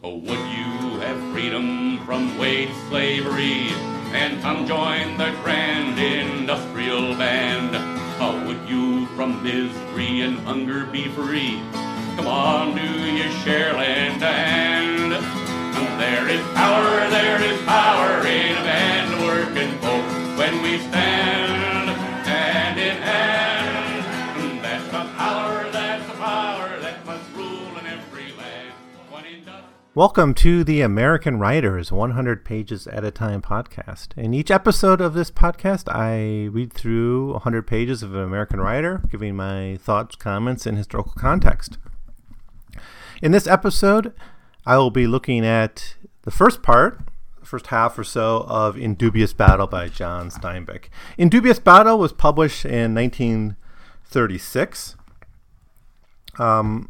Oh, would you have freedom from wage slavery and come join the grand industrial band? Oh, would you from misery and hunger be free? Come on, do you share land to hand? There is power, there is power Welcome to the American Writers 100 Pages at a Time podcast. In each episode of this podcast, I read through 100 pages of an American writer, giving my thoughts, comments, and historical context. In this episode, I will be looking at the first part, the first half or so of In Dubious Battle by John Steinbeck. In Dubious Battle was published in 1936. Um,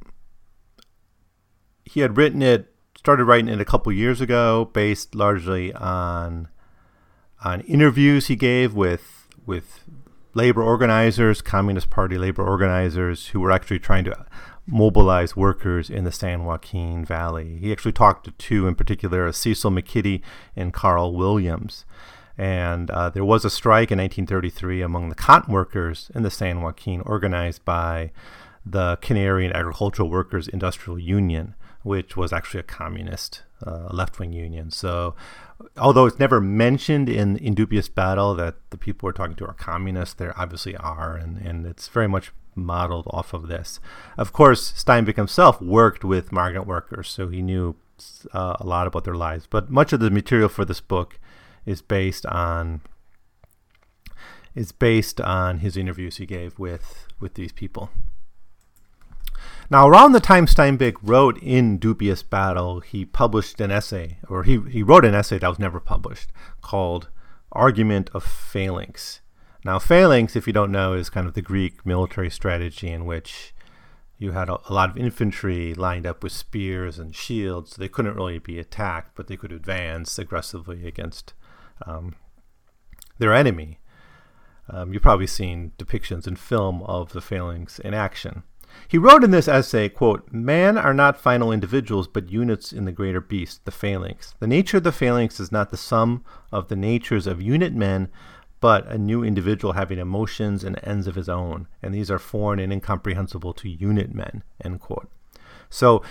he had written it, started writing it a couple years ago, based largely on on interviews he gave with with labor organizers, Communist Party labor organizers who were actually trying to mobilize workers in the San Joaquin Valley. He actually talked to two in particular, Cecil McKiddy and Carl Williams. And uh, there was a strike in 1933 among the cotton workers in the San Joaquin, organized by the Cannery and Agricultural Workers Industrial Union, which was actually a communist uh, left wing union. So, although it's never mentioned in, in Dubious Battle that the people we're talking to are communists, there obviously are, and, and it's very much modeled off of this. Of course, Steinbeck himself worked with migrant workers, so he knew uh, a lot about their lives. But much of the material for this book is based on is based on his interviews he gave with with these people. Now, around the time Steinbeck wrote in Dubious Battle, he published an essay, or he, he wrote an essay that was never published, called Argument of Phalanx. Now, phalanx, if you don't know, is kind of the Greek military strategy in which you had a, a, lot of infantry lined up with spears and shields. So they couldn't really be attacked, but they could advance aggressively against um, their enemy. Um, you've probably seen depictions in film of the phalanx in action. He wrote in this essay, quote, Man are not final individuals, but units in the greater beast, the phalanx. The nature of the phalanx is not the sum of the natures of unit men, but a new individual having emotions and ends of his own, and these are foreign and incomprehensible to unit men, end quote. So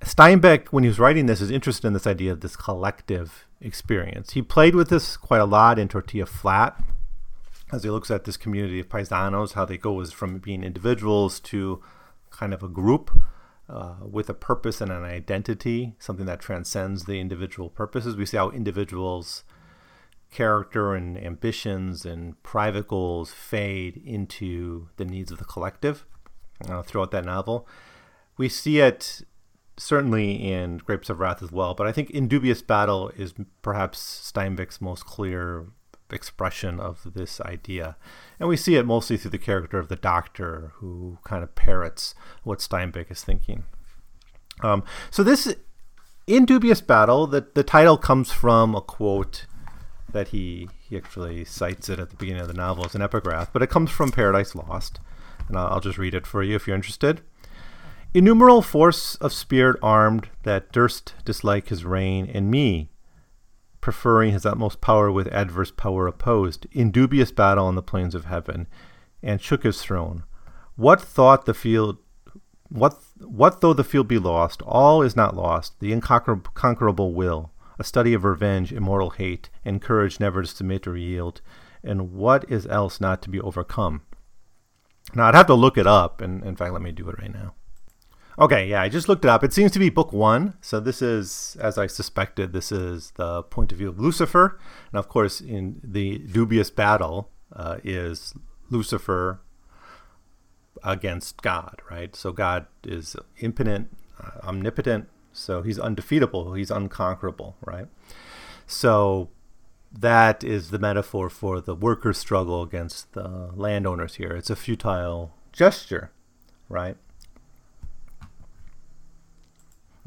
Steinbeck, when he was writing this, is interested in this idea of this collective experience. He played with this quite a lot in Tortilla Flat, as he looks at this community of paisanos, how they go from being individuals to kind of a group uh, with a purpose and an identity, something that transcends the individual purposes. We see how individuals' character and ambitions and private goals fade into the needs of the collective uh, throughout that novel. We see it certainly in Grapes of Wrath as well, but I think In Dubious Battle is perhaps Steinbeck's most clear expression of this idea. And we see it mostly through the character of the doctor who kind of parrots what Steinbeck is thinking. Um, so this in Dubious Battle, the, the title comes from a quote that he, he actually cites it at the beginning of the novel as an epigraph, but it comes from Paradise Lost. And I'll, I'll just read it for you if you're interested. Innumerable force of spirit armed that durst dislike his reign, and me, preferring his utmost power with adverse power opposed, in dubious battle on the plains of heaven, and shook his throne. What thought the field what what though the field be lost, all is not lost, the inconquerable will, a study of revenge, immortal hate, and courage never to submit or yield, and what is else not to be overcome. Now I'd have to look it up, and in fact let me do it right now. Okay, yeah, I just looked it up. It seems to be book one. So this is, as I suspected, this is the point of view of Lucifer. And of course, in the dubious battle uh, is Lucifer against God, right? So God is impotent, uh, omnipotent. So he's undefeatable. He's unconquerable, right? So that is the metaphor for the workers' struggle against the landowners here. It's a futile gesture, right?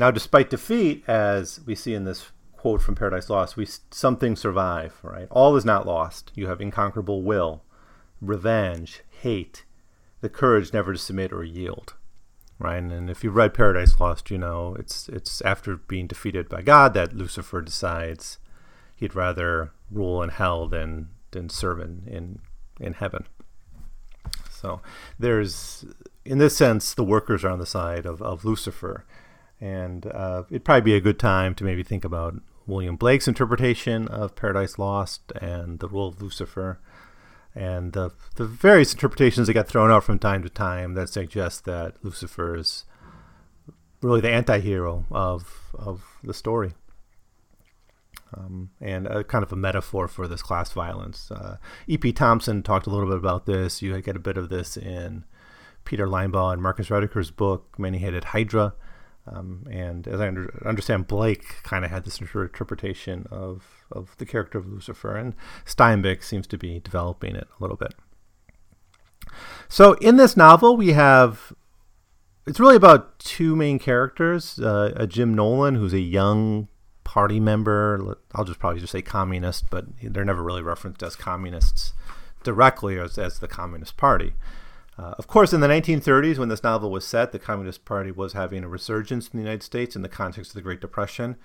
Now, despite defeat, as we see in this quote from Paradise Lost, we some things survive, right? All is not lost. You have inconquerable will, revenge, hate, the courage never to submit or yield, right? And if you've read Paradise Lost, you know it's it's after being defeated by God that Lucifer decides he'd rather rule in hell than than serve in in, in heaven. So there's in this sense the workers are on the side of, of Lucifer, and uh, it'd probably be a good time to maybe think about William Blake's interpretation of Paradise Lost and the role of Lucifer and the, the various interpretations that get thrown out from time to time that suggest that Lucifer is really the anti-hero of, of the story. Um, and a kind of a metaphor for this class violence. Uh, E.P. Thompson talked a little bit about this. You get a bit of this in Peter Linebaugh and Marcus Rediker's book, Many-Headed Hydra. Um, and as I under, understand, Blake kind of had this interpretation of of the character of Lucifer, and Steinbeck seems to be developing it a little bit. So in this novel, we have it's really about two main characters: uh, a Jim Nolan, who's a young party member. I'll just probably just say communist, but they're never really referenced as communists directly as, as the Communist Party. Uh, of course, in the 1930s, when this novel was set, the Communist Party was having a resurgence in the United States in the context of the Great Depression.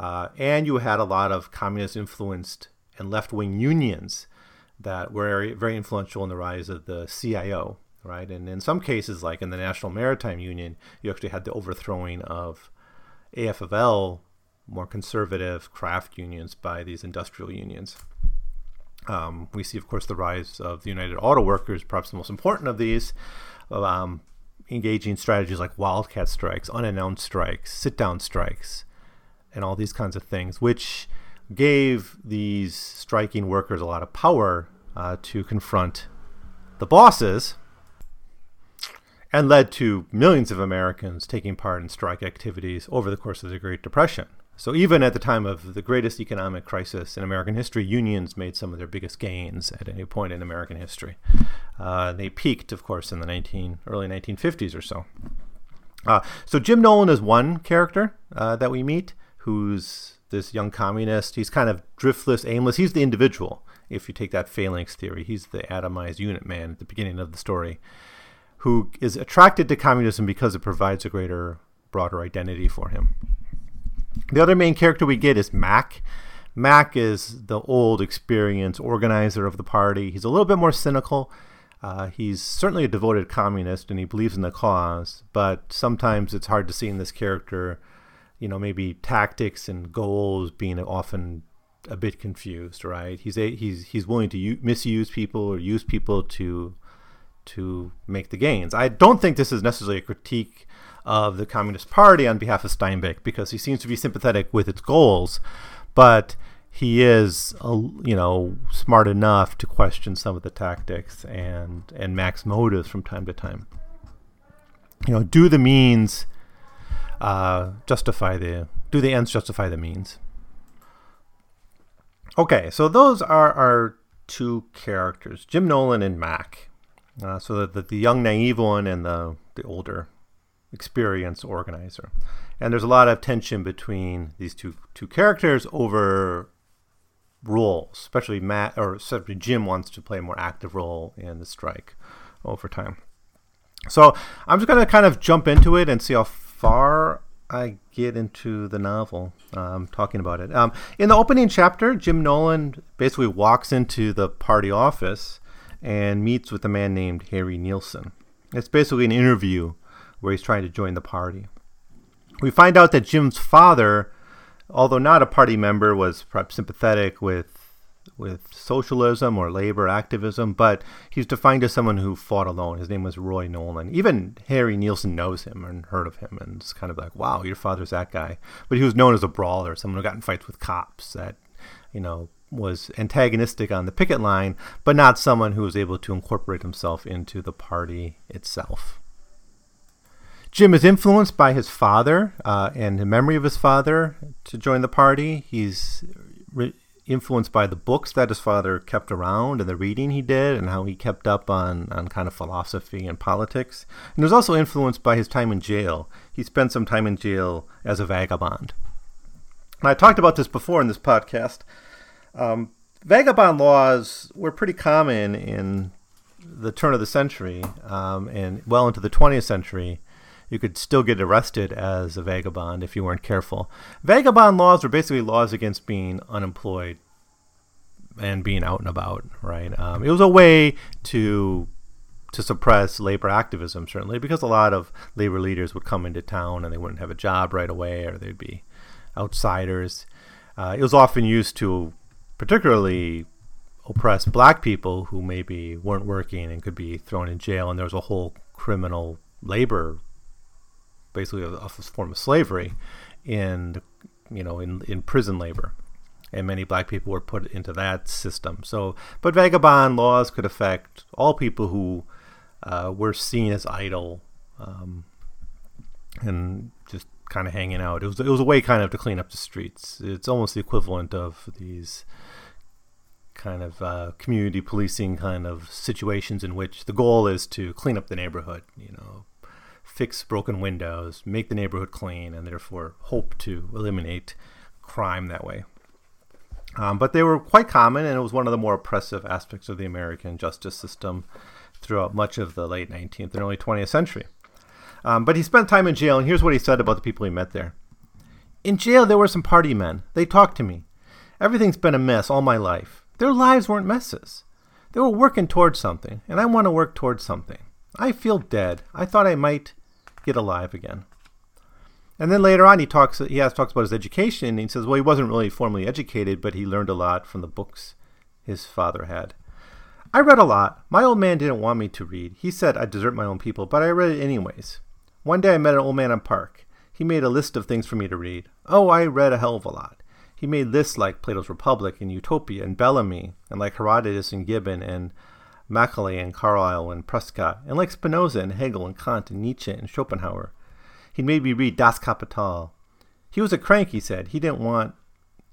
Uh, and you had a lot of communist influenced and left wing unions that were very influential in the rise of the CIO, right? And in some cases, like in the National Maritime Union, you actually had the overthrowing of AFL, more conservative craft unions, by these industrial unions. Um, we see, of course, the rise of the United Auto Workers, perhaps the most important of these, um, engaging strategies like wildcat strikes, unannounced strikes, sit down strikes, and all these kinds of things, which gave these striking workers a lot of power uh, to confront the bosses and led to millions of Americans taking part in strike activities over the course of the Great Depression. So, even at the time of the greatest economic crisis in American history, unions made some of their biggest gains at any point in American history. Uh, they peaked, of course, in the 19, early 1950s or so. Uh, so, Jim Nolan is one character uh, that we meet who's this young communist. He's kind of driftless, aimless. He's the individual, if you take that phalanx theory. He's the atomized unit man at the beginning of the story, who is attracted to communism because it provides a greater, broader identity for him. The other main character we get is Mac. Mac is the old, experienced organizer of the party. He's a little bit more cynical. Uh, he's certainly a devoted communist and he believes in the cause, but sometimes it's hard to see in this character you know maybe tactics and goals being often a bit confused, right? He's a, he's he's willing to u- misuse people or use people to to make the gains. I don't think this is necessarily a critique of the Communist Party on behalf of Steinbeck because he seems to be sympathetic with its goals, but he is you know smart enough to question some of the tactics and and Mac's motives from time to time. You know, do the means uh, justify the do the ends justify the means? Okay, so those are our two characters, Jim Nolan and Mac. Uh, so the, the, the young naive one and the the older experienced organizer. And there's a lot of tension between these two two characters over roles, especially Matt or especially Jim wants to play a more active role in the strike over time. So I'm just going to kind of jump into it and see how far I get into the novel, um, talking about it. Um, in the opening chapter, Jim Nolan basically walks into the party office and meets with a man named Harry Nielsen. It's basically an interview where he's trying to join the party. We find out that Jim's father, although not a party member, was perhaps sympathetic with with socialism or labor activism, but he's defined as someone who fought alone. His name was Roy Nolan. Even Harry Nielsen knows him and heard of him, and it's kind of like, wow, your father's that guy. But he was known as a brawler, someone who got in fights with cops that, you know, was antagonistic on the picket line, but not someone who was able to incorporate himself into the party itself. Jim is influenced by his father uh, and the memory of his father to join the party. He's re- influenced by the books that his father kept around and the reading he did and how he kept up on, on kind of philosophy and politics. And he was also influenced by his time in jail. He spent some time in jail as a vagabond. And I talked about this before in this podcast. Um, vagabond laws were pretty common in the turn of the century um, and well into the 20th century you could still get arrested as a vagabond if you weren't careful. Vagabond laws were basically laws against being unemployed and being out and about, right? Um, it was a way to to suppress labor activism, certainly, because a lot of labor leaders would come into town and they wouldn't have a job right away, or they'd be outsiders. Uh, it was often used to particularly oppress black people who maybe weren't working and could be thrown in jail, and there was a whole criminal labor, basically a, a form of slavery, in you know in in prison labor and many black people were put into that system. So, but vagabond laws could affect all people who uh, were seen as idle um, and just kind of hanging out. It was it was a way kind of to clean up the streets. It's almost the equivalent of these kind of uh, community policing kind of situations in which the goal is to clean up the neighborhood. You know, fix broken windows, make the neighborhood clean, and therefore hope to eliminate crime that way. Um, but they were quite common, and it was one of the more oppressive aspects of the American justice system throughout much of the late 19th and early 20th century. Um, but he spent time in jail, and here's what he said about the people he met there. In jail, there were some party men. They talked to me. Everything's been a mess all my life. Their lives weren't messes. They were working towards something, and I want to work towards something. I feel dead. I thought I might get alive again. And then later on, he talks. He has talks about his education. And he says, well, he wasn't really formally educated, but he learned a lot from the books his father had. I read a lot. My old man didn't want me to read. He said I'd desert my own people, but I read it anyways. One day I met an old man in park. He made a list of things for me to read. Oh, I read a hell of a lot. He made lists like Plato's Republic and Utopia and Bellamy, and like Herodotus and Gibbon and Macaulay and Carlyle and Prescott, and like Spinoza and Hegel and Kant and Nietzsche and Schopenhauer. He made me read Das Kapital. He was a crank, he said. He didn't want.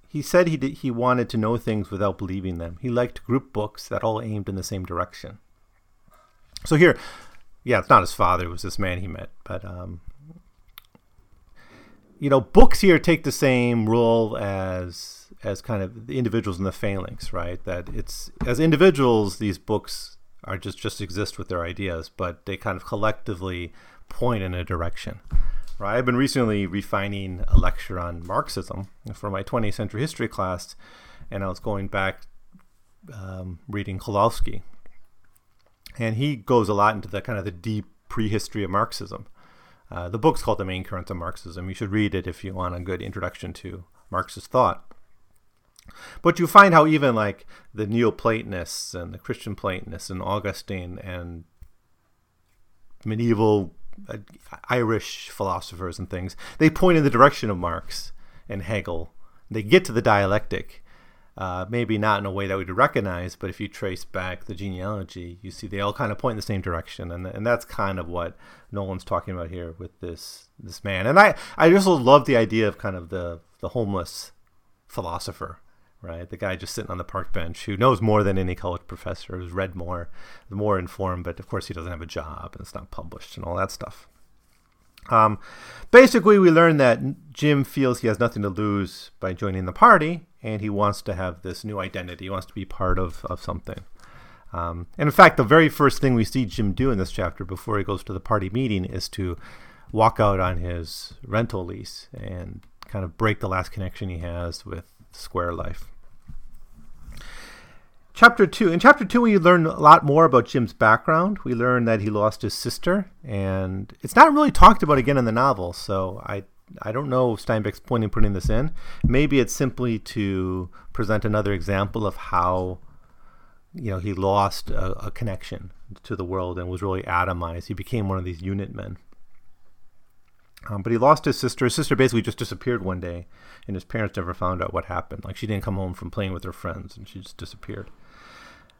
He said he did, he wanted to know things without believing them. He liked group books that all aimed in the same direction. So here, yeah, it's not his father; it was this man he met. But um, you know, books here take the same role as as kind of the individuals in the phalanx, right? That it's as individuals, these books are just just exist with their ideas, but they kind of collectively point in a direction. Right? I've been recently refining a lecture on Marxism for my 20th century history class, and I was going back um, reading Kolakowski, and he goes a lot into the kind of the deep prehistory of Marxism. Uh, the book's called The Main Currents of Marxism. You should read it if you want a good introduction to Marxist thought. But you find how even like the Neoplatonists and the Christian Platonists and Augustine and medieval uh, Irish philosophers and things, they point in the direction of Marx and Hegel. They get to the dialectic, uh, maybe not in a way that we'd recognize, but if you trace back the genealogy, you see they all kind of point in the same direction, and and that's kind of what Nolan's talking about here with this this man. And I I just love the idea of kind of the the homeless philosopher right? The guy just sitting on the park bench who knows more than any college professor, who's read more, more informed, but of course he doesn't have a job and it's not published and all that stuff. Um, basically, we learn that Jim feels he has nothing to lose by joining the party, and he wants to have this new identity. He wants to be part of, of something. Um, and in fact, the very first thing we see Jim do in this chapter before he goes to the party meeting is to walk out on his rental lease and kind of break the last connection he has with square life. Chapter 2. In Chapter 2, we learn a lot more about Jim's background. We learn that he lost his sister, and it's not really talked about again in the novel, so I I don't know if Steinbeck's point in putting this in. Maybe it's simply to present another example of how you know he lost a, a connection to the world and was really atomized. He became one of these unit men. Um, but he lost his sister. His sister basically just disappeared one day, and his parents never found out what happened. Like she didn't come home from playing with her friends, and she just disappeared.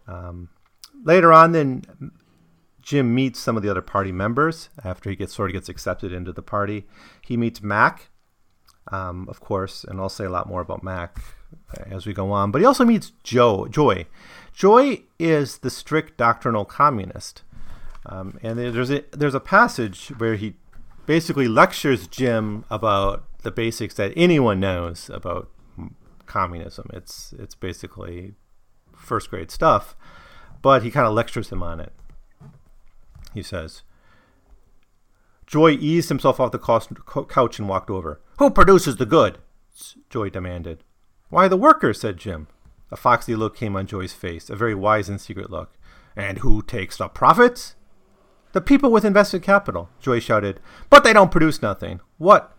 Um, later on, then Jim meets some of the other party members after he gets sort of gets accepted into the party. He meets Mac, um, of course, and I'll say a lot more about Mac as we go on. But he also meets Joe Joy. Joy is the strict doctrinal communist, um, and there's a there's a passage where he basically lectures Jim about the basics that anyone knows about communism. It's it's basically first grade stuff, but he kind of lectures him on it. He says, Joy eased himself off the couch and walked over. Who produces the good? Joy demanded. Why, the workers, said Jim. A foxy look came on Joy's face, a very wise and secret look. And who takes the profits? The people with invested capital, Joy shouted. But they don't produce nothing. What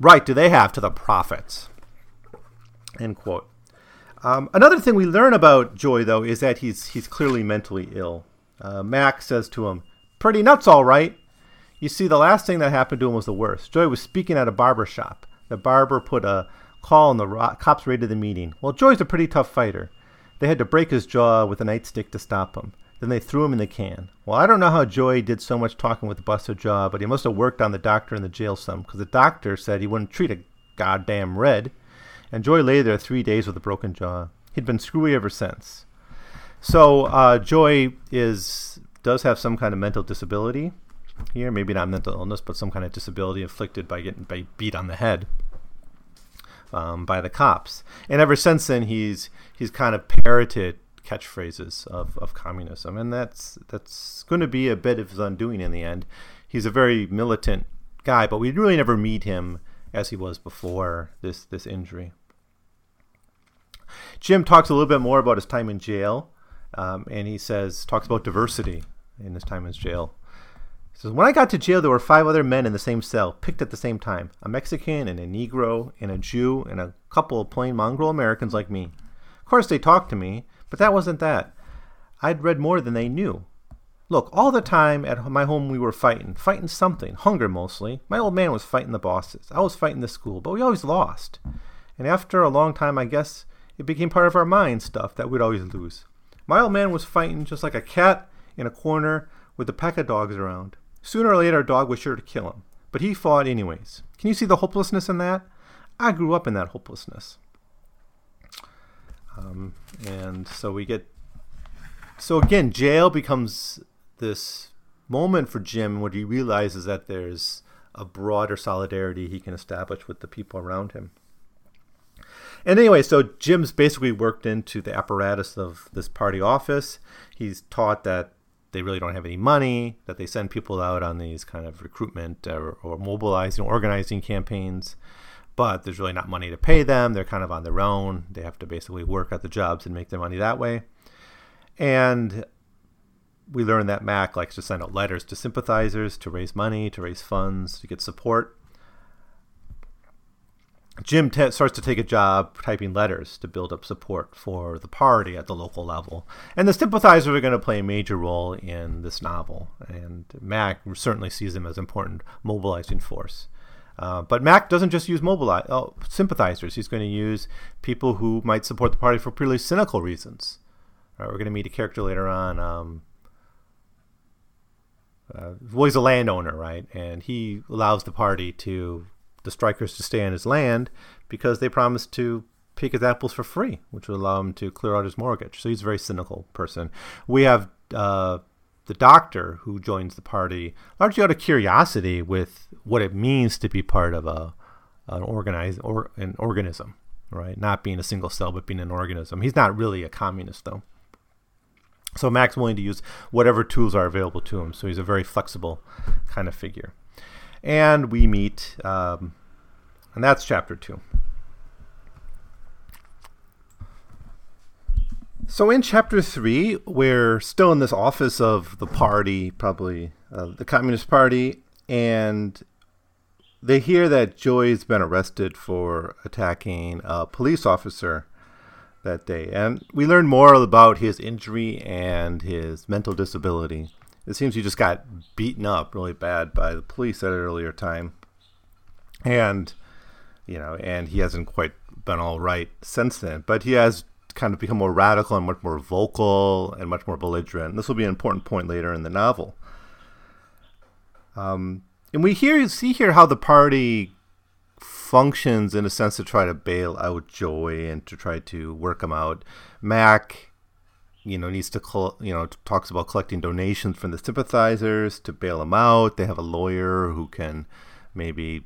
right do they have to the profits? End quote. Um, another thing we learn about Joy, though, is that he's he's clearly mentally ill. Uh, Mac says to him, "Pretty nuts, all right." You see, the last thing that happened to him was the worst. Joy was speaking at a barber shop. The barber put a call and the ro- cops raided the meeting. Well, Joy's a pretty tough fighter. They had to break his jaw with a nightstick to stop him. Then they threw him in the can. Well, I don't know how Joy did so much talking with the busted jaw, but he must have worked on the doctor in the jail some, because the doctor said he wouldn't treat a goddamn red. And Joy lay there three days with a broken jaw. He'd been screwy ever since. So uh, Joy is does have some kind of mental disability here, maybe not mental illness, but some kind of disability inflicted by getting by beat on the head um, by the cops. And ever since then, he's he's kind of parroted catchphrases of, of communism, and that's that's going to be a bit of his undoing in the end. He's a very militant guy, but we really never meet him as he was before this this injury. Jim talks a little bit more about his time in jail, um, and he says talks about diversity in his time in jail. He says, When I got to jail, there were five other men in the same cell, picked at the same time a Mexican and a Negro and a Jew and a couple of plain mongrel Americans like me. Of course, they talked to me, but that wasn't that. I'd read more than they knew. Look, all the time at my home we were fighting, fighting something, hunger mostly. My old man was fighting the bosses. I was fighting the school, but we always lost. And after a long time, I guess it became part of our mind stuff that we'd always lose. My old man was fighting just like a cat in a corner with a pack of dogs around. Sooner or later, a dog was sure to kill him, but he fought anyways. Can you see the hopelessness in that? I grew up in that hopelessness. Um, and so we get. So again, jail becomes this moment for Jim where he realizes that there's a broader solidarity he can establish with the people around him. And anyway, so Jim's basically worked into the apparatus of this party office. He's taught that they really don't have any money, that they send people out on these kind of recruitment or, or mobilizing, organizing campaigns, but there's really not money to pay them. They're kind of on their own. They have to basically work at the jobs and make their money that way. And we learned that Mac likes to send out letters to sympathizers to raise money, to raise funds, to get support. Jim t- starts to take a job typing letters to build up support for the party at the local level. And the sympathizers are going to play a major role in this novel. And Mac certainly sees them as important mobilizing force. Uh, but Mac doesn't just use mobilize, oh, sympathizers. He's going to use people who might support the party for purely cynical reasons. We're going to meet a character later on. Um, uh, well, he's a landowner, right? And he allows the party to the strikers to stay on his land because they promised to pick his apples for free, which would allow him to clear out his mortgage. So he's a very cynical person. We have uh, the doctor who joins the party largely out of curiosity with what it means to be part of a an organized or an organism, right? Not being a single cell, but being an organism. He's not really a communist, though. So Mac's willing to use whatever tools are available to him. So he's a very flexible kind of figure and we meet, um, and that's chapter two. So in chapter three, we're still in this office of the party, probably uh, the Communist Party, and they hear that Joy's been arrested for attacking a police officer that day. And we learn more about his injury and his mental disability. It seems he just got beaten up really bad by the police at an earlier time, and you know, and he hasn't quite been all right since then. But he has kind of become more radical and much more vocal and much more belligerent. This will be an important point later in the novel. Um, and we hear see here how the party functions in a sense to try to bail out Joy and to try to work him out. Mac you know needs to call, you know talks about collecting donations from the sympathizers to bail him out. They have a lawyer who can maybe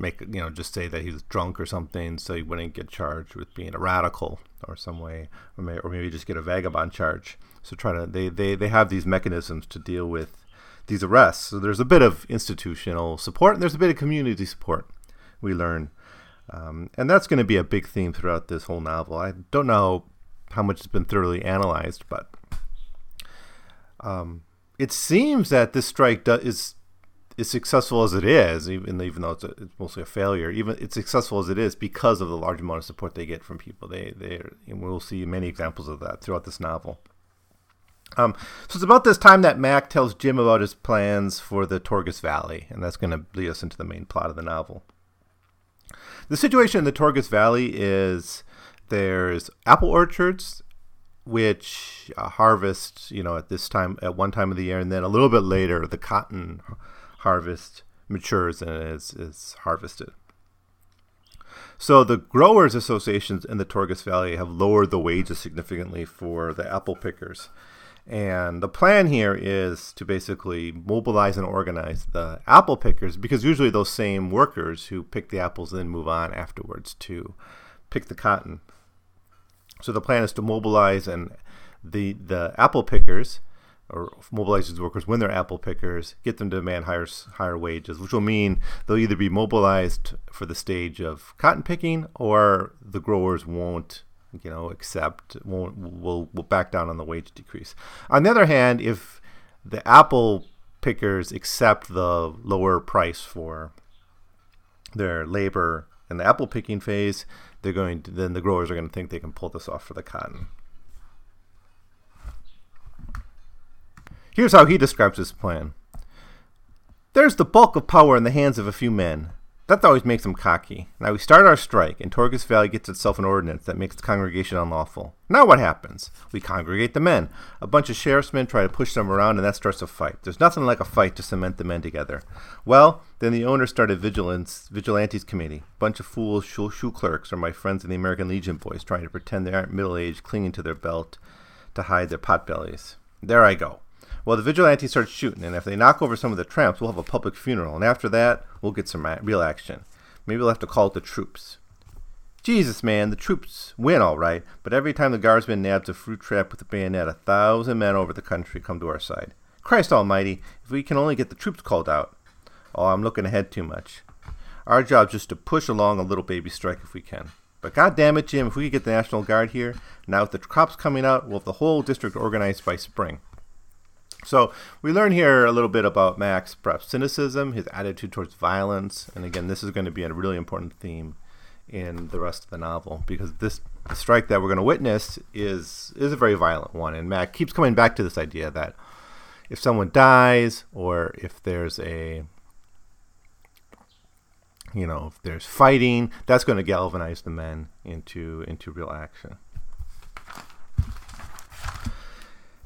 make you know just say that he was drunk or something, so he wouldn't get charged with being a radical or some way, or, may, or maybe just get a vagabond charge. So try to they, they they have these mechanisms to deal with these arrests. So there's a bit of institutional support and there's a bit of community support. We learn, um, and that's going to be a big theme throughout this whole novel. I don't know how much has been thoroughly analyzed, but um, it seems that this strike do- is as successful as it is, even even though it's, a, it's, mostly a failure, even it's successful as it is because of the large amount of support they get from people. They they we'll see many examples of that throughout this novel. Um, so it's about this time that Mac tells Jim about his plans for the Torgas Valley, and that's going to lead us into the main plot of the novel. The situation in the Torgas Valley is there's apple orchards which uh, harvest, you know, at this time, at one time of the year, and then a little bit later, the cotton harvest matures and is, is harvested. So the growers associations in the Torgas Valley have lowered the wages significantly for the apple pickers. And the plan here is to basically mobilize and organize the apple pickers because usually those same workers who pick the apples then move on afterwards to pick the cotton. So the plan is to mobilize and the the apple pickers or mobilize these workers when they're apple pickers, get them to demand higher higher wages, which will mean they'll either be mobilized for the stage of cotton picking or the growers won't you know accept won't will will back down on the wage decrease. On the other hand, if the apple pickers accept the lower price for their labor in the apple picking phase, they're going to, then the growers are going to think they can pull this off for the cotton. Here's how he describes his plan. There's the bulk of power in the hands of a few men. That always makes them cocky. Now we start our strike, and Torgas Valley gets itself an ordinance that makes the congregation unlawful. Now what happens? We congregate the men. A bunch of sheriffsmen try to push them around, and that starts a fight. There's nothing like a fight to cement the men together. Well, then the owner started vigilance, vigilantes committee. Bunch of fools, shoe, shoe clerks, or my friends in the American Legion boys trying to pretend they aren't middle-aged, clinging to their belt to hide their pot bellies. There I go. Well, the vigilantes start shooting, and if they knock over some of the tramps, we'll have a public funeral, and after that, we'll get some real action. Maybe we'll have to call it the troops. Jesus, man, the troops win all right, but every time the guardsman nabs a fruit trap with a bayonet, a thousand men over the country come to our side. Christ almighty, if we can only get the troops called out. Oh, I'm looking ahead too much. Our job's just to push along a little baby strike if we can. But god damn it, Jim, if we could get the National Guard here, now with the crops coming out, we'll have the whole district organized by spring. So we learn here a little bit about Mac's perhaps cynicism, his attitude towards violence, and again, this is going to be a really important theme in the rest of the novel because this strike that we're going to witness is is a very violent one, and Max keeps coming back to this idea that if someone dies or if there's a you know if there's fighting, that's going to galvanize the men into into real action.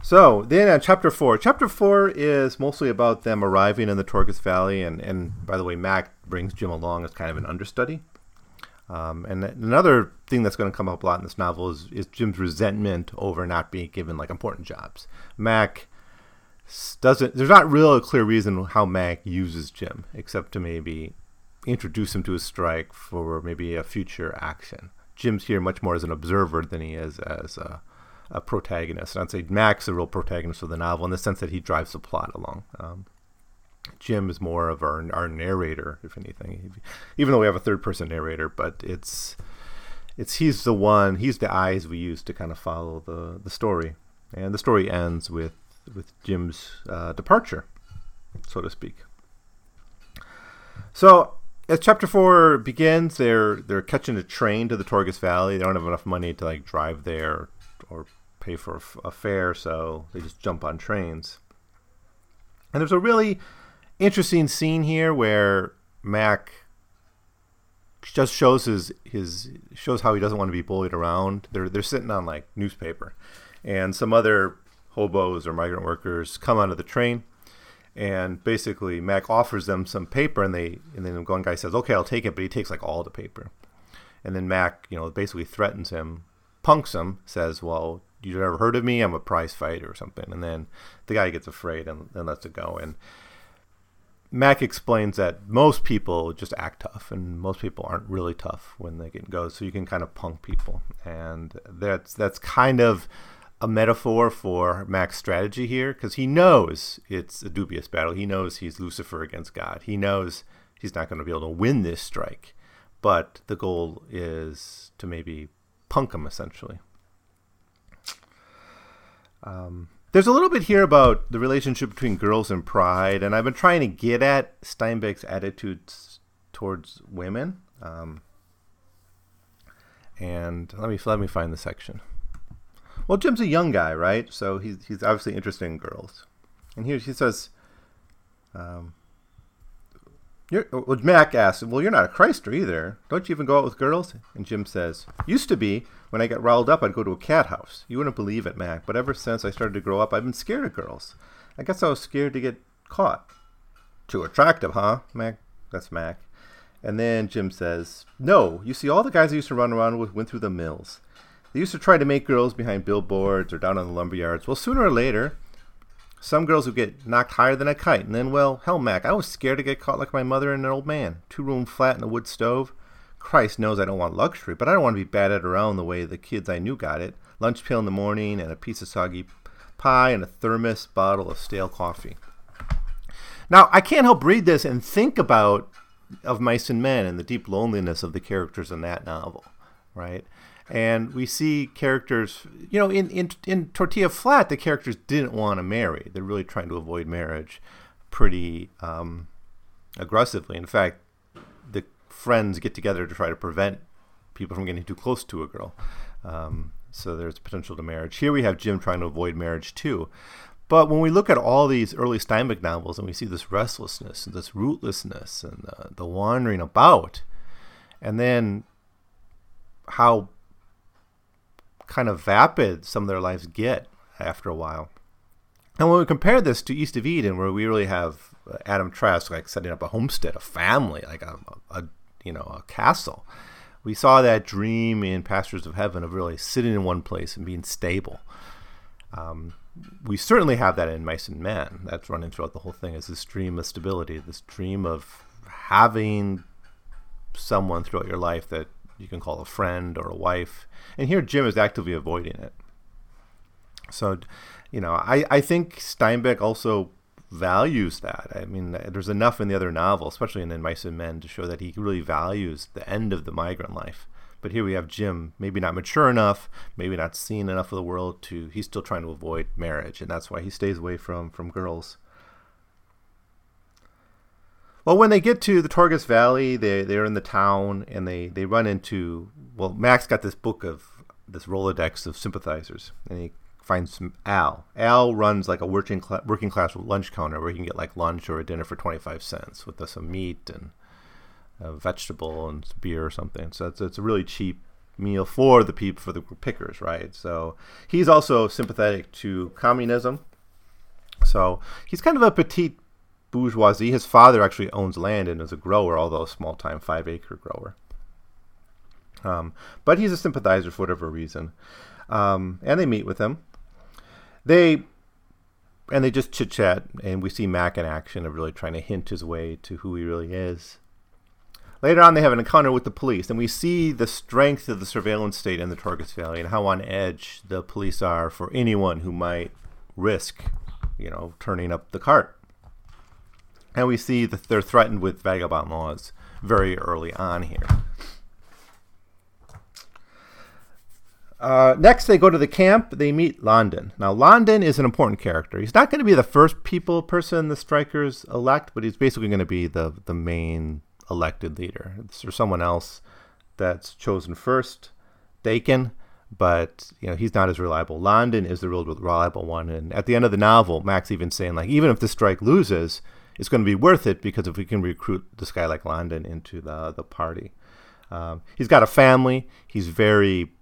So then, uh, chapter four. Chapter four is mostly about them arriving in the Torgas Valley, and and by the way, Mac brings Jim along as kind of an understudy. Um, and another thing that's going to come up a lot in this novel is, is Jim's resentment over not being given like important jobs. Mac doesn't. There's not real a clear reason how Mac uses Jim, except to maybe introduce him to a strike for maybe a future action. Jim's here much more as an observer than he is as a a protagonist. I'd say Mac's the real protagonist of the novel in the sense that he drives the plot along. Um, Jim is more of our, our narrator, if anything, even though we have a third person narrator, but it's it's he's the one, he's the eyes we use to kind of follow the, the story. And the story ends with, with Jim's uh, departure, so to speak. So as chapter four begins, they're they're catching a train to the Torgas Valley. They don't have enough money to like drive there or pay for a, fare, so they just jump on trains. And there's a really interesting scene here where Mac just shows his his shows how he doesn't want to be bullied around. They're they're sitting on like newspaper, and some other hobos or migrant workers come onto the train, and basically Mac offers them some paper, and they and then one guy says, "Okay, I'll take it," but he takes like all the paper, and then Mac, you know, basically threatens him punks him, says, "Well, you ever heard of me? I'm a prize fighter or something." And then the guy gets afraid and, and lets it go. And Mac explains that most people just act tough, and most people aren't really tough when they get go. So you can kind of punk people, and that's that's kind of a metaphor for Mac's strategy here because he knows it's a dubious battle. He knows he's Lucifer against God. He knows he's not going to be able to win this strike, but the goal is to maybe punk him essentially. Um, there's a little bit here about the relationship between girls and pride, and I've been trying to get at Steinbeck's attitudes towards women. Um, and let me let me find the section. Well, Jim's a young guy, right? So he's he's obviously interested in girls. And here he says, um, you're, Mac asks, "Well, you're not a Christer either. Don't you even go out with girls?" And Jim says, "Used to be. When I got riled up, I'd go to a cat house. You wouldn't believe it, Mac. But ever since I started to grow up, I've been scared of girls. I guess I was scared to get caught. Too attractive, huh, Mac? That's Mac. And then Jim says, No, you see, all the guys I used to run around with went through the mills. They used to try to make girls behind billboards or down on the lumber yards. Well, sooner or later, some girls would get knocked higher than a kite. And then, well, hell, Mac, I was scared to get caught like my mother and an old man. Two room flat in a wood stove. Christ knows I don't want luxury, but I don't want to be batted around the way the kids I knew got it. Lunch pail in the morning and a piece of soggy pie and a thermos bottle of stale coffee. Now, I can't help read this and think about of Mice and Men and the deep loneliness of the characters in that novel, right? And we see characters you know in, in in tortilla flat the characters didn't want to marry. They're really trying to avoid marriage pretty um, aggressively. In fact the friends get together to try to prevent people from getting too close to a girl. Um, so there's potential to marriage. Here we have jim trying to avoid marriage too. But when we look at all these early Steinbeck novels and we see this restlessness and this rootlessness and uh, the wandering about, and then how kind of vapid some of their lives get after a while. And when we compare this to East of Eden, where we really have uh, Adam Trask like setting up a homestead, a family, like a, a you know a castle, we saw that dream in Pastures of Heaven of really sitting in one place and being stable. Um, we certainly have that in Mice and Men. That's running throughout the whole thing is this dream of stability, this dream of having someone throughout your life that you can call a friend or a wife. And here Jim is actively avoiding it. So, you know, I, I think Steinbeck also values that. I mean, there's enough in the other novel, especially in, in Mice and Men, to show that he really values the end of the migrant life. But here we have Jim, maybe not mature enough, maybe not seen enough of the world to he's still trying to avoid marriage, and that's why he stays away from from girls. Well, when they get to the Torgas Valley, they they're in the town and they they run into well, Max got this book of this Rolodex of sympathizers, and he finds some Al. Al runs like a working cl- working class lunch counter where you can get like lunch or a dinner for twenty five cents with some meat and a vegetable and beer or something. So it's it's a really cheap meal for the people for the pickers, right? So he's also sympathetic to communism. So he's kind of a petite bourgeoisie. His father actually owns land and is a grower, although a small time five acre grower. Um, but he's a sympathizer for whatever reason. Um, and they meet with him. They and they just chit chat, and we see Mac in action of really trying to hint his way to who he really is. Later on, they have an encounter with the police, and we see the strength of the surveillance state in the Torgas Valley and how on edge the police are for anyone who might risk, you know, turning up the cart. And we see that they're threatened with vagabond laws very early on here. Uh, next, they go to the camp. They meet London. Now, London is an important character. He's not going to be the first people person the strikers elect, but he's basically going to be the the main elected leader. There's someone else that's chosen first, Dakin, but you know he's not as reliable. London is the real reliable one, and at the end of the novel, Max even saying like, even if the strike loses, it's going to be worth it because if we can recruit this guy like London into the the party, um, he's got a family. He's very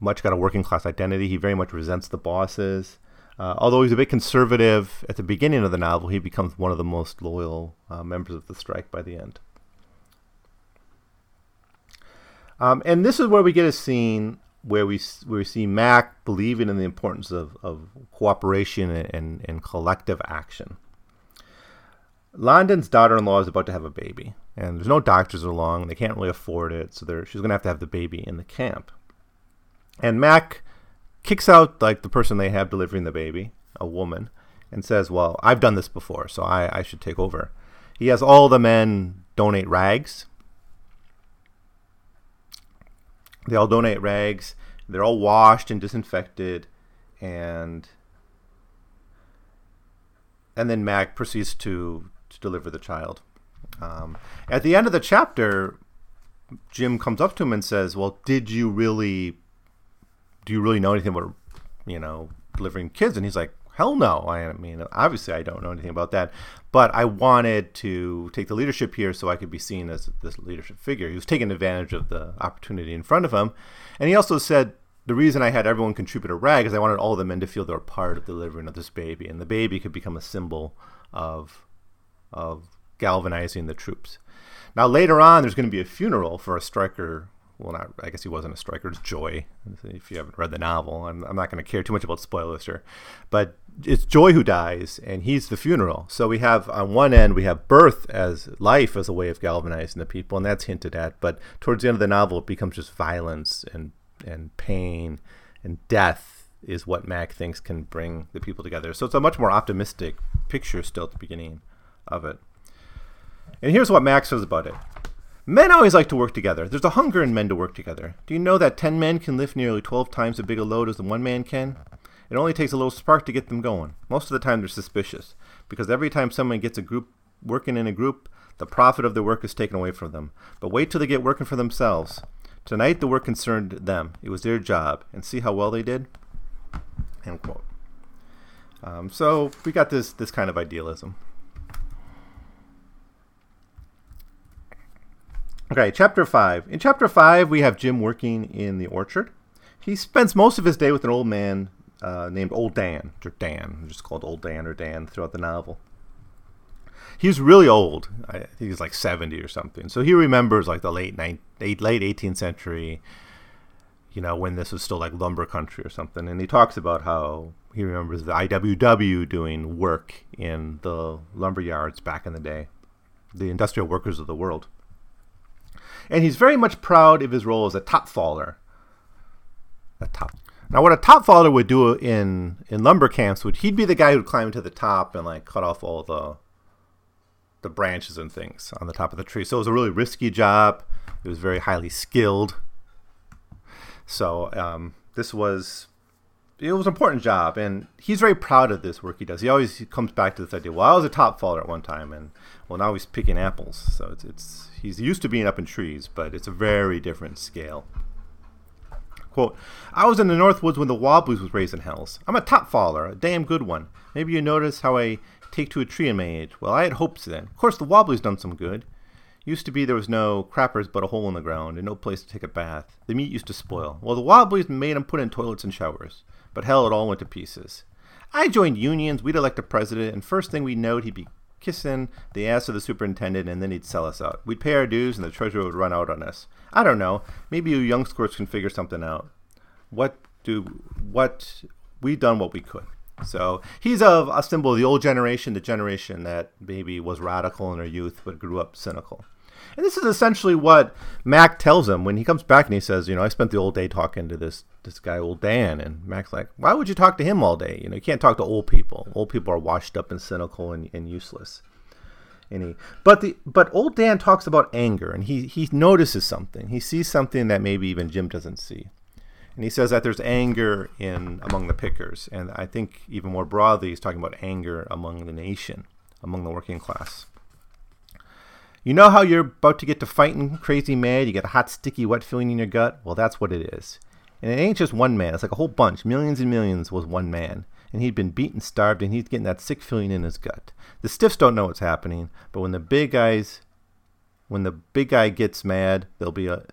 much got a working class identity. He very much resents the bosses. Uh, although he's a bit conservative at the beginning of the novel, he becomes one of the most loyal uh, members of the strike by the end. Um, and this is where we get a scene where we where we see Mac believing in the importance of, of cooperation and, and, and collective action. London's daughter-in-law is about to have a baby, and there's no doctors along. They can't really afford it, so she's going to have to have the baby in the camp. And Mac kicks out like the person they have delivering the baby, a woman, and says, "Well, I've done this before, so I, I should take over." He has all the men donate rags. They all donate rags. They're all washed and disinfected, and and then Mac proceeds to deliver the child. Um, at the end of the chapter, Jim comes up to him and says, "Well, did you really? Do you really know anything about you know delivering kids?" And he's like, "Hell no! I mean, obviously, I don't know anything about that, but I wanted to take the leadership here so I could be seen as this leadership figure." He was taking advantage of the opportunity in front of him, and he also said. The reason I had everyone contribute a rag is I wanted all the men to feel they were part of delivering of this baby, and the baby could become a symbol of of galvanizing the troops. Now later on, there's going to be a funeral for a striker. Well, not I guess he wasn't a striker. It's Joy. If you haven't read the novel, I'm, I'm not going to care too much about spoilers here, but it's Joy who dies, and he's the funeral. So we have on one end we have birth as life as a way of galvanizing the people, and that's hinted at. But towards the end of the novel, it becomes just violence and and pain and death is what Mac thinks can bring the people together. So it's a much more optimistic picture still at the beginning of it. And here's what Max says about it. Men always like to work together. There's a hunger in men to work together. Do you know that 10 men can lift nearly 12 times as big a load as the one man can? It only takes a little spark to get them going. Most of the time they're suspicious, because every time someone gets a group working in a group, the profit of their work is taken away from them. But wait till they get working for themselves. Tonight the work concerned them. It was their job. And see how well they did? End quote. Um, so we got this this kind of idealism. Okay, chapter 5. In chapter 5, we have Jim working in the orchard. He spends most of his day with an old man uh, named Old Dan, or Dan, just called Old Dan or Dan throughout the novel. He's really old. I think he's like 70 or something. So he remembers like the late, late 18th century, you know, when this was still like lumber country or something. And he talks about how he remembers the IWW doing work in the lumber yards back in the day, the industrial workers of the world and he's very much proud of his role as a top faller. A top. Now, what a top faller would do in in lumber camps would he'd be the guy who'd climb to the top and like cut off all the the branches and things on the top of the tree. So it was a really risky job. It was very highly skilled. So um, this was it was an important job, and he's very proud of this work he does. He always comes back to this idea. Well, I was a top faller at one time, and well, now he's picking apples. So it's, it's he's used to being up in trees, but it's a very different scale. Quote, I was in the North Woods when the Wobblies was raising hells. I'm a top faller, a damn good one. Maybe you notice how I take to a tree in my age. Well, I had hopes then. Of course, the Wobblies done some good. Used to be there was no crappers but a hole in the ground and no place to take a bath. The meat used to spoil. Well, the Wobblies made 'em put in toilets and showers. But hell, it all went to pieces. I joined unions, we'd elect a president, and first thing we knowed, he'd be kissing the ass of the superintendent, and then he'd sell us out. We'd pay our dues, and the treasurer would run out on us. I don't know. Maybe you young squirts can figure something out. What do what we done what we could. So he's a, a symbol of the old generation, the generation that maybe was radical in their youth but grew up cynical. And this is essentially what Mac tells him when he comes back and he says, you know, I spent the whole day talking to this this guy, old Dan. And Mac's like, why would you talk to him all day? You know, you can't talk to old people. Old people are washed up and cynical and, and useless. And he, but the but old Dan talks about anger and he he notices something. He sees something that maybe even Jim doesn't see. And he says that there's anger in among the pickers, and I think even more broadly, he's talking about anger among the nation, among the working class. You know how you're about to get to fighting crazy mad, you get a hot, sticky, wet feeling in your gut? Well, that's what it is. And it ain't just one man, it's like a whole bunch. Millions and millions was one man. And he'd been beaten, starved, and he's getting that sick feeling in his gut. The stiffs don't know what's happening, but when the big guys when the big guy gets mad, they'll be a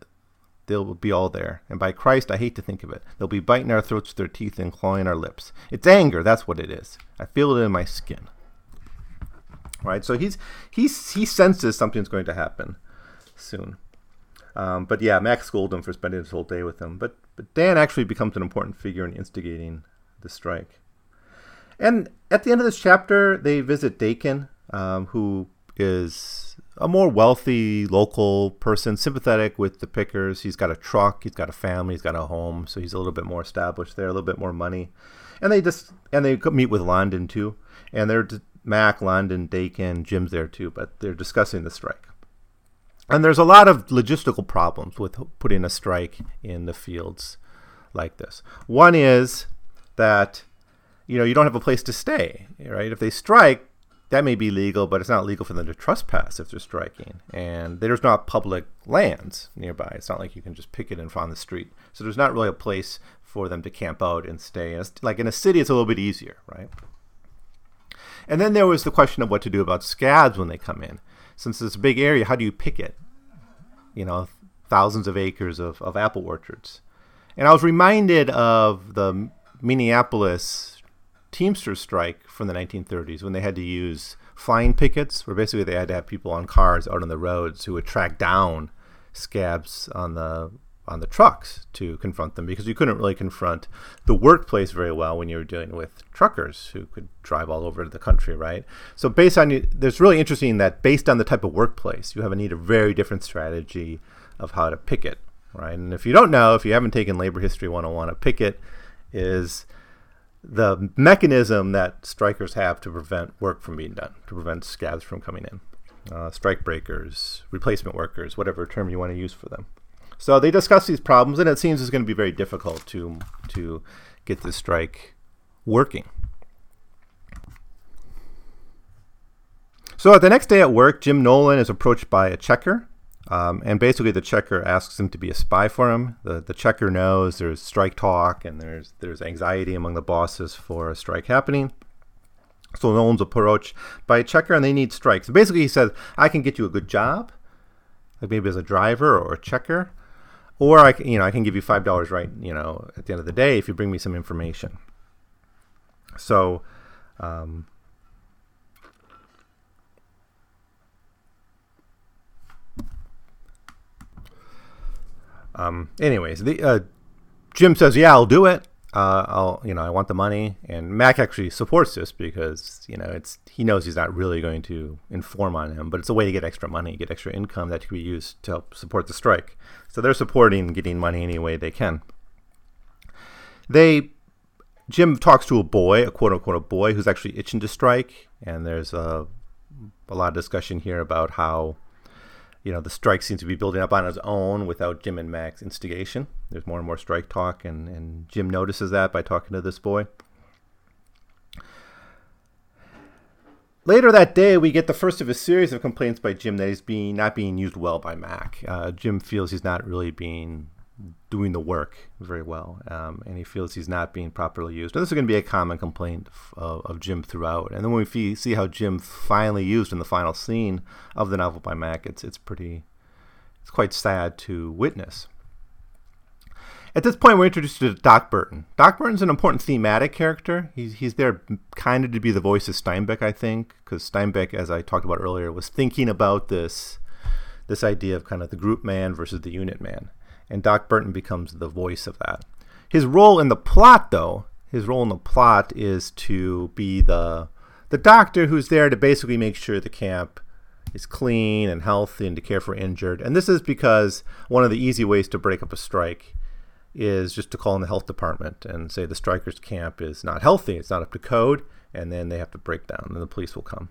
they'll be all there. And by Christ, I hate to think of it. They'll be biting our throats with their teeth and clawing our lips. It's anger, that's what it is. I feel it in my skin right? So he's he's he senses something's going to happen soon. Um, but yeah, Max scolded him for spending his whole day with him. But but Dan actually becomes an important figure in instigating the strike. And at the end of this chapter, they visit Dakin, um, who is a more wealthy local person, sympathetic with the pickers. He's got a truck, he's got a family, he's got a home, so he's a little bit more established there, a little bit more money. And they just and they meet with London too, and they're Mac, London, Dakin, Jim's there too, but they're discussing the strike. And there's a lot of logistical problems with putting a strike in the fields like this. One is that you know you don't have a place to stay, right? If they strike, that may be legal, but it's not legal for them to trespass if they're striking. And there's not public lands nearby. It's not like you can just pick it and find the street. So there's not really a place for them to camp out and stay. like in a city, it's a little bit easier, right? And then there was the question of what to do about scabs when they come in. Since it's a big area, how do you picket? You know, thousands of acres of, of apple orchards. And I was reminded of the Minneapolis Teamster strike from the 1930s when they had to use flying pickets, where basically they had to have people on cars out on the roads who would track down scabs on the on the trucks to confront them because you couldn't really confront the workplace very well when you were dealing with truckers who could drive all over the country, right? So based on there's really interesting that based on the type of workplace, you have a need a very different strategy of how to picket, right? And if you don't know, if you haven't taken labor history 101, a picket is the mechanism that strikers have to prevent work from being done, to prevent scabs from coming in. Uh, strike breakers, replacement workers, whatever term you want to use for them. So they discuss these problems, and it seems it's going to be very difficult to to get this strike working. So the next day at work, Jim Nolan is approached by a checker um, and basically, the checker asks him to be a spy for him. The, the checker knows there's strike talk and there's there's anxiety among the bosses for a strike happening. So Nolan's approached by a checker, and they need strikes. So basically, he says, "I can get you a good job, like maybe as a driver or a checker, or I you know I can give you five dollars right you know at the end of the day if you bring me some information." So. Um, Um, anyways, the uh, Jim says, "Yeah, I'll do it. Uh, I'll, you know, I want the money." And Mac actually supports this because you know it's he knows he's not really going to inform on him, but it's a way to get extra money, get extra income that can be used to help support the strike. So they're supporting getting money any way they can. They Jim talks to a boy, a quote unquote a boy who's actually itching to strike, and there's a a lot of discussion here about how you know, the strike seems to be building up on its own without Jim and Mac's instigation. There's more and more strike talk, and, and Jim notices that by talking to this boy. Later that day, we get the first of a series of complaints by Jim that he's being not being used well by Mac. Uh, Jim feels he's not really being doing the work very well, um, and he feels he's not being properly used. And this is going to be a common complaint of, of, Jim throughout. And then when we see how Jim finally used in the final scene of the novel by Mac, it's it's pretty, it's quite sad to witness. At this point, we're introduced to Doc Burton. Doc Burton's an important thematic character. He's, he's there kind of to be the voice of Steinbeck, I think, because Steinbeck, as I talked about earlier, was thinking about this this idea of kind of the group man versus the unit man and Doc Burton becomes the voice of that. His role in the plot, though, his role in the plot is to be the the doctor who's there to basically make sure the camp is clean and healthy and to care for injured. And this is because one of the easy ways to break up a strike is just to call in the health department and say the strikers camp is not healthy, it's not up to code, and then they have to break down and the police will come.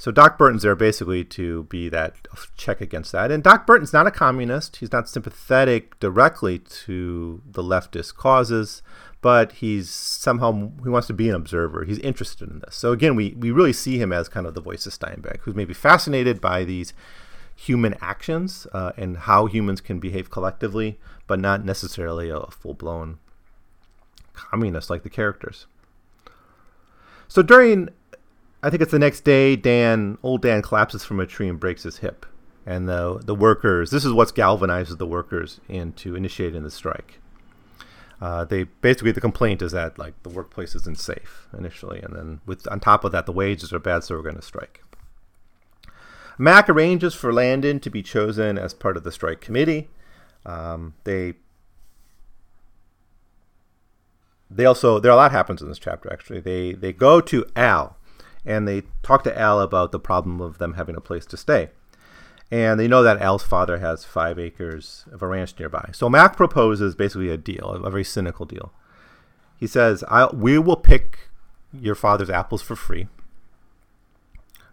So Doc Burton's there basically to be that check against that. And Doc Burton's not a communist. He's not sympathetic directly to the leftist causes, but he's somehow he wants to be an observer. He's interested in this. So again, we we really see him as kind of the voice of Steinbeck, who's maybe fascinated by these human actions uh, and how humans can behave collectively, but not necessarily a full blown communist like the characters. So during I think it's the next day. Dan, old Dan, collapses from a tree and breaks his hip, and the the workers. This is what galvanizes the workers into initiating the strike. Uh, they basically the complaint is that like the workplace isn't safe initially, and then with on top of that the wages are bad, so we're going to strike. Mac arranges for London to be chosen as part of the strike committee. Um, they they also there a lot happens in this chapter actually. They they go to Al, and they talk to Al about the problem of them having a place to stay. and they know that Al's father has five acres of a ranch nearby. So Mac proposes basically a deal, a very cynical deal. He says, "We will pick your father's apples for free,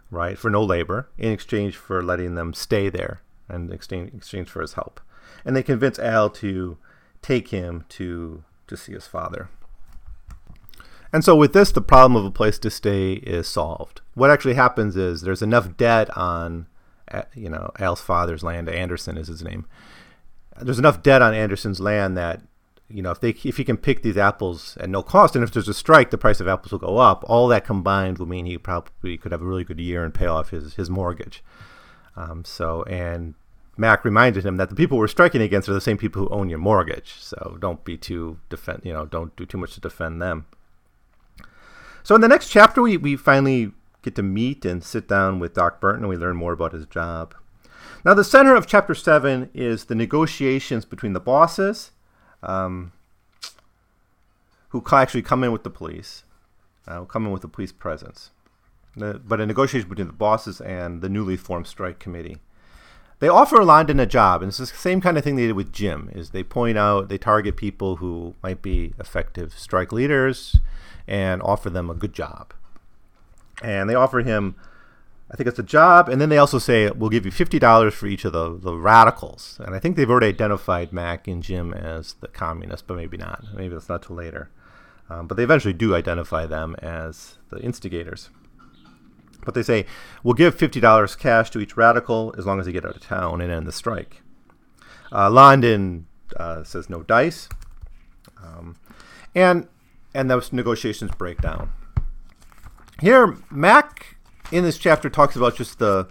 right, for no labor, in exchange for letting them stay there, and exchange exchange for his help." And they convince Al to take him to to see his father. And so with this, the problem of a place to stay is solved. What actually happens is there's enough debt on you know, Al's father's land. Anderson is his name. There's enough debt on Anderson's land that you know if they if he can pick these apples at no cost, and if there's a strike, the price of apples will go up. All that combined will mean he probably could have a really good year and pay off his his mortgage. Um, so and Mac reminded him that the people we're striking against are the same people who own your mortgage. So don't be too defend, you know, don't do too much to defend them. So in the next chapter, we, we finally get to meet and sit down with Doc Burton and we learn more about his job. Now, the center of chapter 7 is the negotiations between the bosses, um, who actually come in with the police, uh, come in with the police presence. But a negotiation between the bosses and the newly formed strike committee. They offer London a job, and it's the same kind of thing they did with Jim. Is they point out, they target people who might be effective strike leaders, and offer them a good job and they offer him I think it's a job, and then they also say we'll give you fifty dollars for each of the, the radicals, and I think they've already identified Mac and Jim as the communists, but maybe not. Maybe that's not till later, um, but they eventually do identify them as the instigators. But they say we'll give fifty dollars cash to each radical as long as they get out of town and end the strike. Uh, London uh, says no dice, um, and and those negotiations break down. Here, Mac in this chapter talks about just the,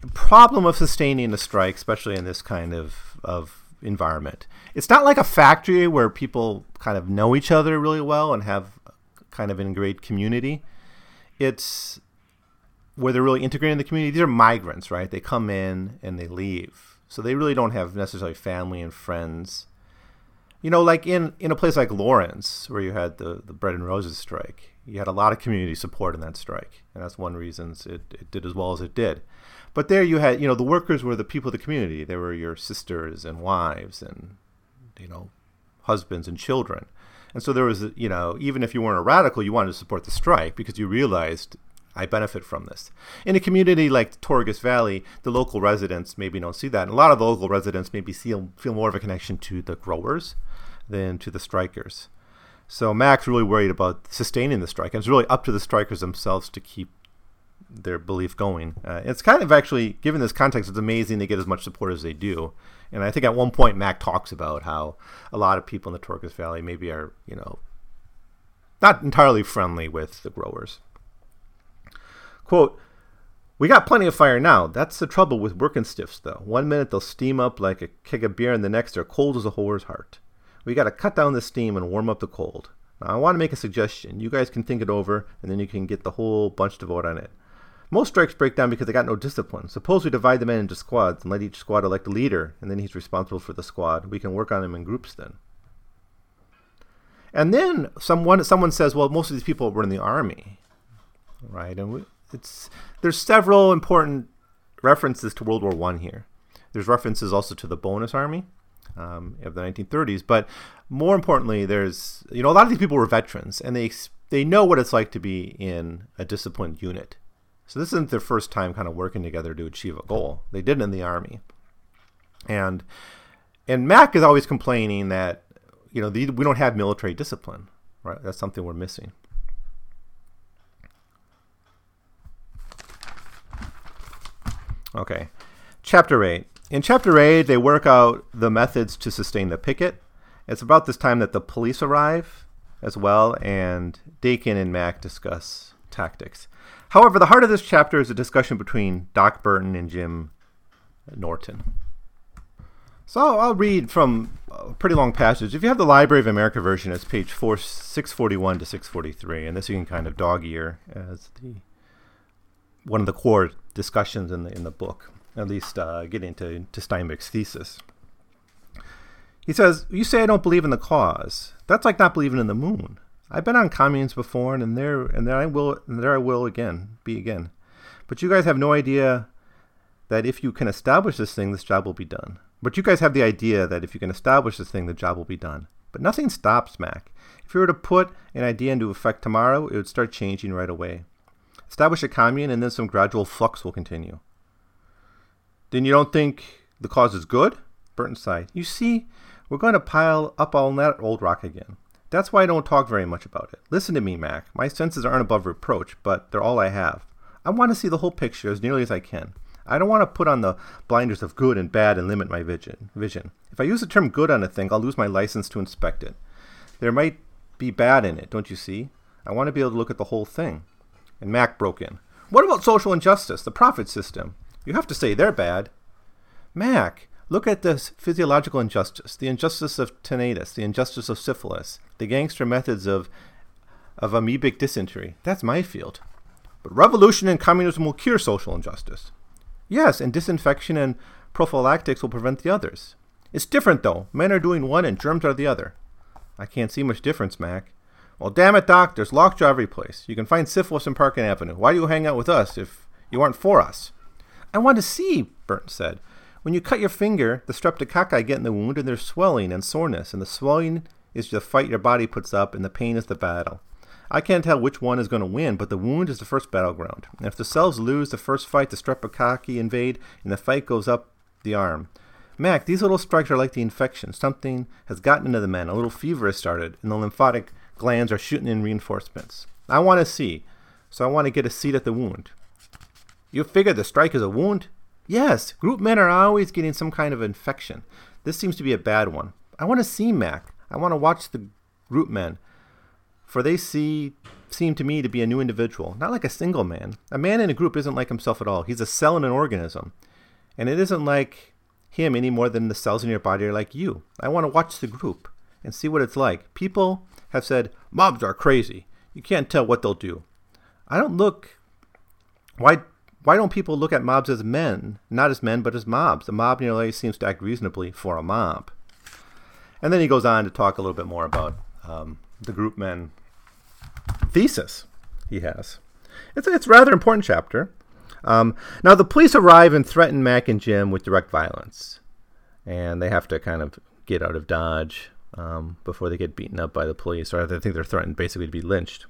the problem of sustaining a strike, especially in this kind of, of environment. It's not like a factory where people kind of know each other really well and have kind of an great community. It's where they're really integrated in the community. These are migrants, right? They come in and they leave. So they really don't have necessarily family and friends. You know, like in, in a place like Lawrence, where you had the, the Bread and Roses strike, you had a lot of community support in that strike, and that's one reason it, it did as well as it did. But there you had, you know, the workers were the people of the community. They were your sisters and wives and, you know, husbands and children. And so there was, you know, even if you weren't a radical, you wanted to support the strike because you realized I benefit from this. In a community like Torgas Valley, the local residents maybe don't see that. And a lot of the local residents maybe feel, feel more of a connection to the growers than to the strikers. So Mac's really worried about sustaining the strike, and it's really up to the strikers themselves to keep their belief going. Uh, it's kind of actually, given this context, it's amazing they get as much support as they do. And I think at one point Mac talks about how a lot of people in the Torgas Valley maybe are, you know, not entirely friendly with the growers. Quote, we got plenty of fire now. That's the trouble with working stiffs, though. One minute they'll steam up like a keg of beer, and the next they're cold as a whore's heart. We got to cut down the steam and warm up the cold. Now, I want to make a suggestion. You guys can think it over, and then you can get the whole bunch to vote on it. Most strikes break down because they got no discipline. Suppose we divide the men into squads and let each squad elect a leader, and then he's responsible for the squad. We can work on him in groups then. And then someone someone says, well, most of these people were in the army, right? And we, it's there's several important references to World War One here. There's references also to the bonus army, um, of the 1930s. But more importantly, there's you know a lot of these people were veterans, and they they know what it's like to be in a disciplined unit. So this isn't their first time kind of working together to achieve a goal. They did it in the army, and and Mac is always complaining that you know the, we don't have military discipline. Right, that's something we're missing. Okay, chapter eight. In chapter 8, they work out the methods to sustain the picket. It's about this time that the police arrive as well, and Dakin and Mac discuss tactics. However, the heart of this chapter is a discussion between Doc Burton and Jim Norton. So I'll read from a pretty long passage. If you have the Library of America version, it's page 4, 641 to 643, and this you can kind of dog ear as the one of the core discussions in the in the book at least uh, getting to, to Steinbeck's thesis. He says, You say I don't believe in the cause. That's like not believing in the moon. I've been on communes before, and there and there I will and there I will again be again. But you guys have no idea that if you can establish this thing, this job will be done. But you guys have the idea that if you can establish this thing, the job will be done. But nothing stops Mac. If you were to put an idea into effect tomorrow, it would start changing right away. Establish a commune, and then some gradual flux will continue. Then you don't think the cause is good? Burton sighed. You see, we're going to pile up all that old rock again. That's why I don't talk very much about it. Listen to me, Mac. My senses aren't above reproach, but they're all I have. I want to see the whole picture as nearly as I can. I don't want to put on the blinders of good and bad and limit my vision. Vision. If I use the term good on a thing, I'll lose my license to inspect it. There might be bad in it, don't you see? I want to be able to look at the whole thing. And Mac broke in. What about social injustice, the profit system? You have to say they're bad. Mac, look at this physiological injustice, the injustice of tetanus, the injustice of syphilis, the gangster methods of, of amoebic dysentery. That's my field. But revolution and communism will cure social injustice. Yes, and disinfection and prophylactics will prevent the others. It's different, though. Men are doing one and germs are the other. I can't see much difference, Mac. Well, damn it, Doc, there's lockjaw every place. You can find syphilis in Park Avenue. Why do you hang out with us if you aren't for us? I want to see, Burton said. When you cut your finger, the streptococci get in the wound and there's swelling and soreness, and the swelling is the fight your body puts up, and the pain is the battle. I can't tell which one is going to win, but the wound is the first battleground. And if the cells lose the first fight, the streptococci invade, and the fight goes up the arm. Mac, these little strikes are like the infection. Something has gotten into the men. A little fever has started, and the lymphatic glands are shooting in reinforcements. I want to see, so I want to get a seat at the wound. You figure the strike is a wound? Yes, group men are always getting some kind of infection. This seems to be a bad one. I want to see Mac. I want to watch the group men for they see seem to me to be a new individual, not like a single man. A man in a group isn't like himself at all. He's a cell in an organism. And it isn't like him any more than the cells in your body are like you. I want to watch the group and see what it's like. People have said mobs are crazy. You can't tell what they'll do. I don't look why why don't people look at mobs as men, not as men but as mobs? A mob nearly seems to act reasonably for a mob. And then he goes on to talk a little bit more about um, the group men thesis he has. It's a, it's a rather important chapter. Um, now, the police arrive and threaten Mac and Jim with direct violence, and they have to kind of get out of Dodge um, before they get beaten up by the police, or I think they're threatened basically to be lynched.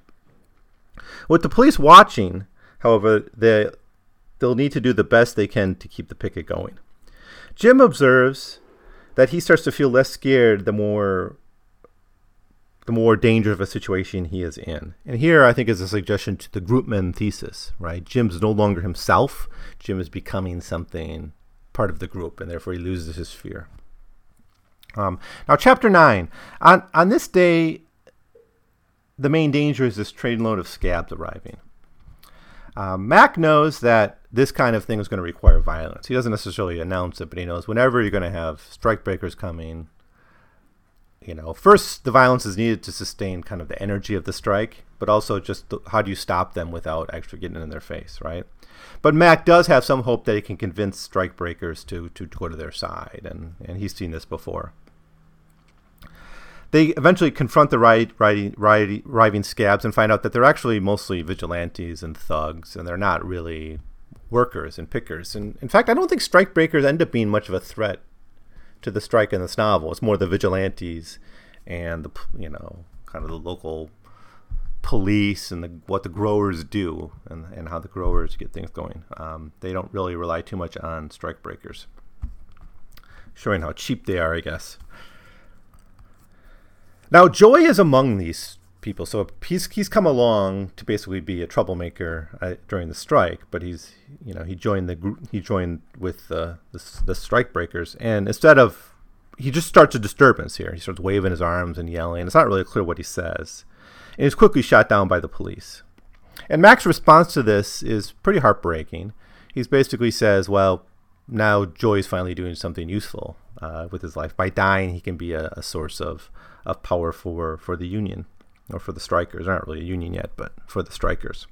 With the police watching, however, they, they'll need to do the best they can to keep the picket going. Jim observes that he starts to feel less scared the more the more danger of a situation he is in. And here I think is a suggestion to the groupman thesis, right? Jim's no longer himself. Jim is becoming something part of the group, and therefore he loses his fear. Um, now, chapter nine. On on this day, the main danger is this trainload of scabs arriving. Um, Mac knows that this kind of thing is going to require violence. He doesn't necessarily announce it, but he knows whenever you're going to have strikebreakers coming, you know, first the violence is needed to sustain kind of the energy of the strike, but also just how do you stop them without actually getting in their face, right? But Mac does have some hope that he can convince strikebreakers to, to go to their side, and, and he's seen this before. They eventually confront the right, right, right, arriving scabs and find out that they're actually mostly vigilantes and thugs, and they're not really workers and pickers. And in fact, I don't think strikebreakers end up being much of a threat to the strike in this novel. It's more the vigilantes and the you know kind of the local police and the, what the growers do and, and how the growers get things going. Um, they don't really rely too much on strike breakers, showing how cheap they are, I guess. Now, Joy is among these people, so he's he's come along to basically be a troublemaker uh, during the strike, but he's you know he joined the group he joined with the the strike breakers and instead of he just starts a disturbance here he starts waving his arms and yelling it's not really clear what he says and he's quickly shot down by the police. And mac's response to this is pretty heartbreaking. He basically says well now joy's finally doing something useful uh, with his life. By dying he can be a, a source of, of power for, for the union or for the strikers. They're not really a union yet but for the strikers.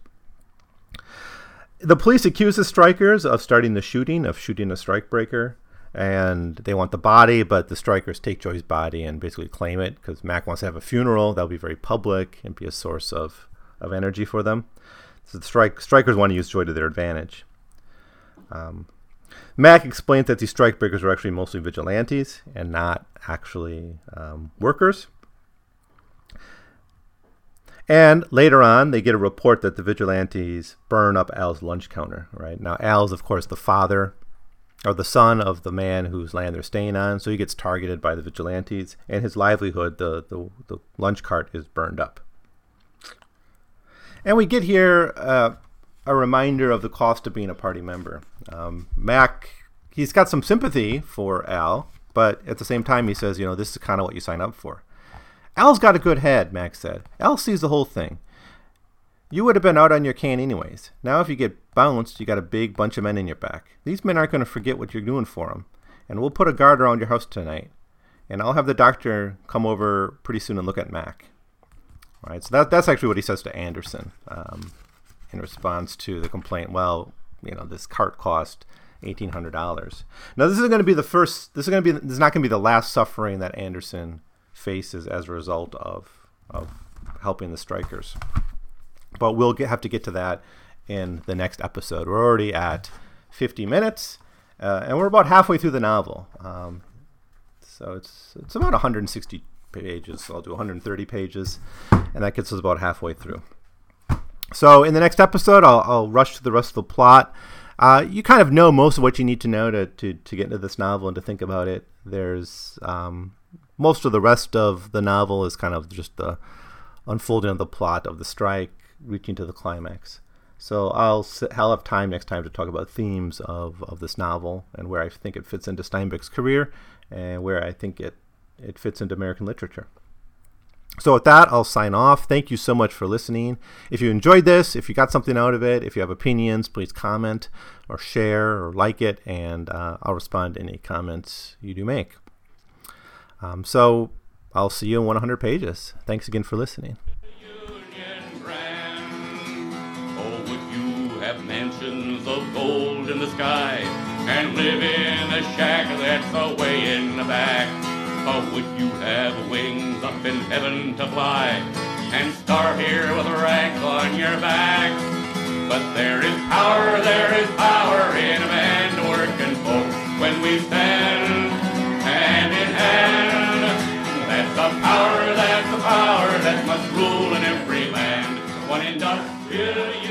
The police accuse the strikers of starting the shooting, of shooting a strikebreaker, and they want the body, but the strikers take Joy's body and basically claim it because Mac wants to have a funeral. That'll be very public and be a source of, of energy for them. So the strike, strikers want to use Joy to their advantage. Um, Mac explains that these strikebreakers are actually mostly vigilantes and not actually um, workers. And later on, they get a report that the vigilantes burn up Al's lunch counter. Right now, Al's of course the father or the son of the man whose land they're staying on, so he gets targeted by the vigilantes, and his livelihood, the the, the lunch cart, is burned up. And we get here uh, a reminder of the cost of being a party member. Um, Mac, he's got some sympathy for Al, but at the same time, he says, you know, this is kind of what you sign up for. Al's got a good head, Max said. Al sees the whole thing. You would have been out on your can anyways. Now, if you get bounced, you got a big bunch of men in your back. These men aren't going to forget what you're doing for them. And we'll put a guard around your house tonight. And I'll have the doctor come over pretty soon and look at Mac. All right, so that, that's actually what he says to Anderson um, in response to the complaint. Well, you know, this cart cost eighteen hundred dollars. Now, this is going to be the first. This is going to be. This is not going to be the last suffering that Anderson faces as a result of of helping the strikers. But we'll get, have to get to that in the next episode. We're already at 50 minutes, uh, and we're about halfway through the novel. Um, so it's it's about 160 pages. So I'll do 130 pages, and that gets us about halfway through. So in the next episode, I'll, I'll rush to the rest of the plot. Uh, you kind of know most of what you need to know to, to, to get into this novel and to think about it. There's um, most of the rest of the novel is kind of just the unfolding of the plot of the strike reaching to the climax. So I'll I'll have time next time to talk about themes of, of this novel and where I think it fits into Steinbeck's career and where I think it it fits into American literature. So with that, I'll sign off. Thank you so much for listening. If you enjoyed this, if you got something out of it, if you have opinions, please comment or share or like it, and uh, I'll respond to any comments you do make. Um, so I'll see you in 100 pages. Thanks again for listening. Mansions of gold in the sky and live in a shack that's away in the back? Or would you have wings up in heaven to fly and start here with a rank on your back? But there is power, there is power in a band working folk when we stand hand in hand. That's the power, that's the power that must rule in every land. One industrial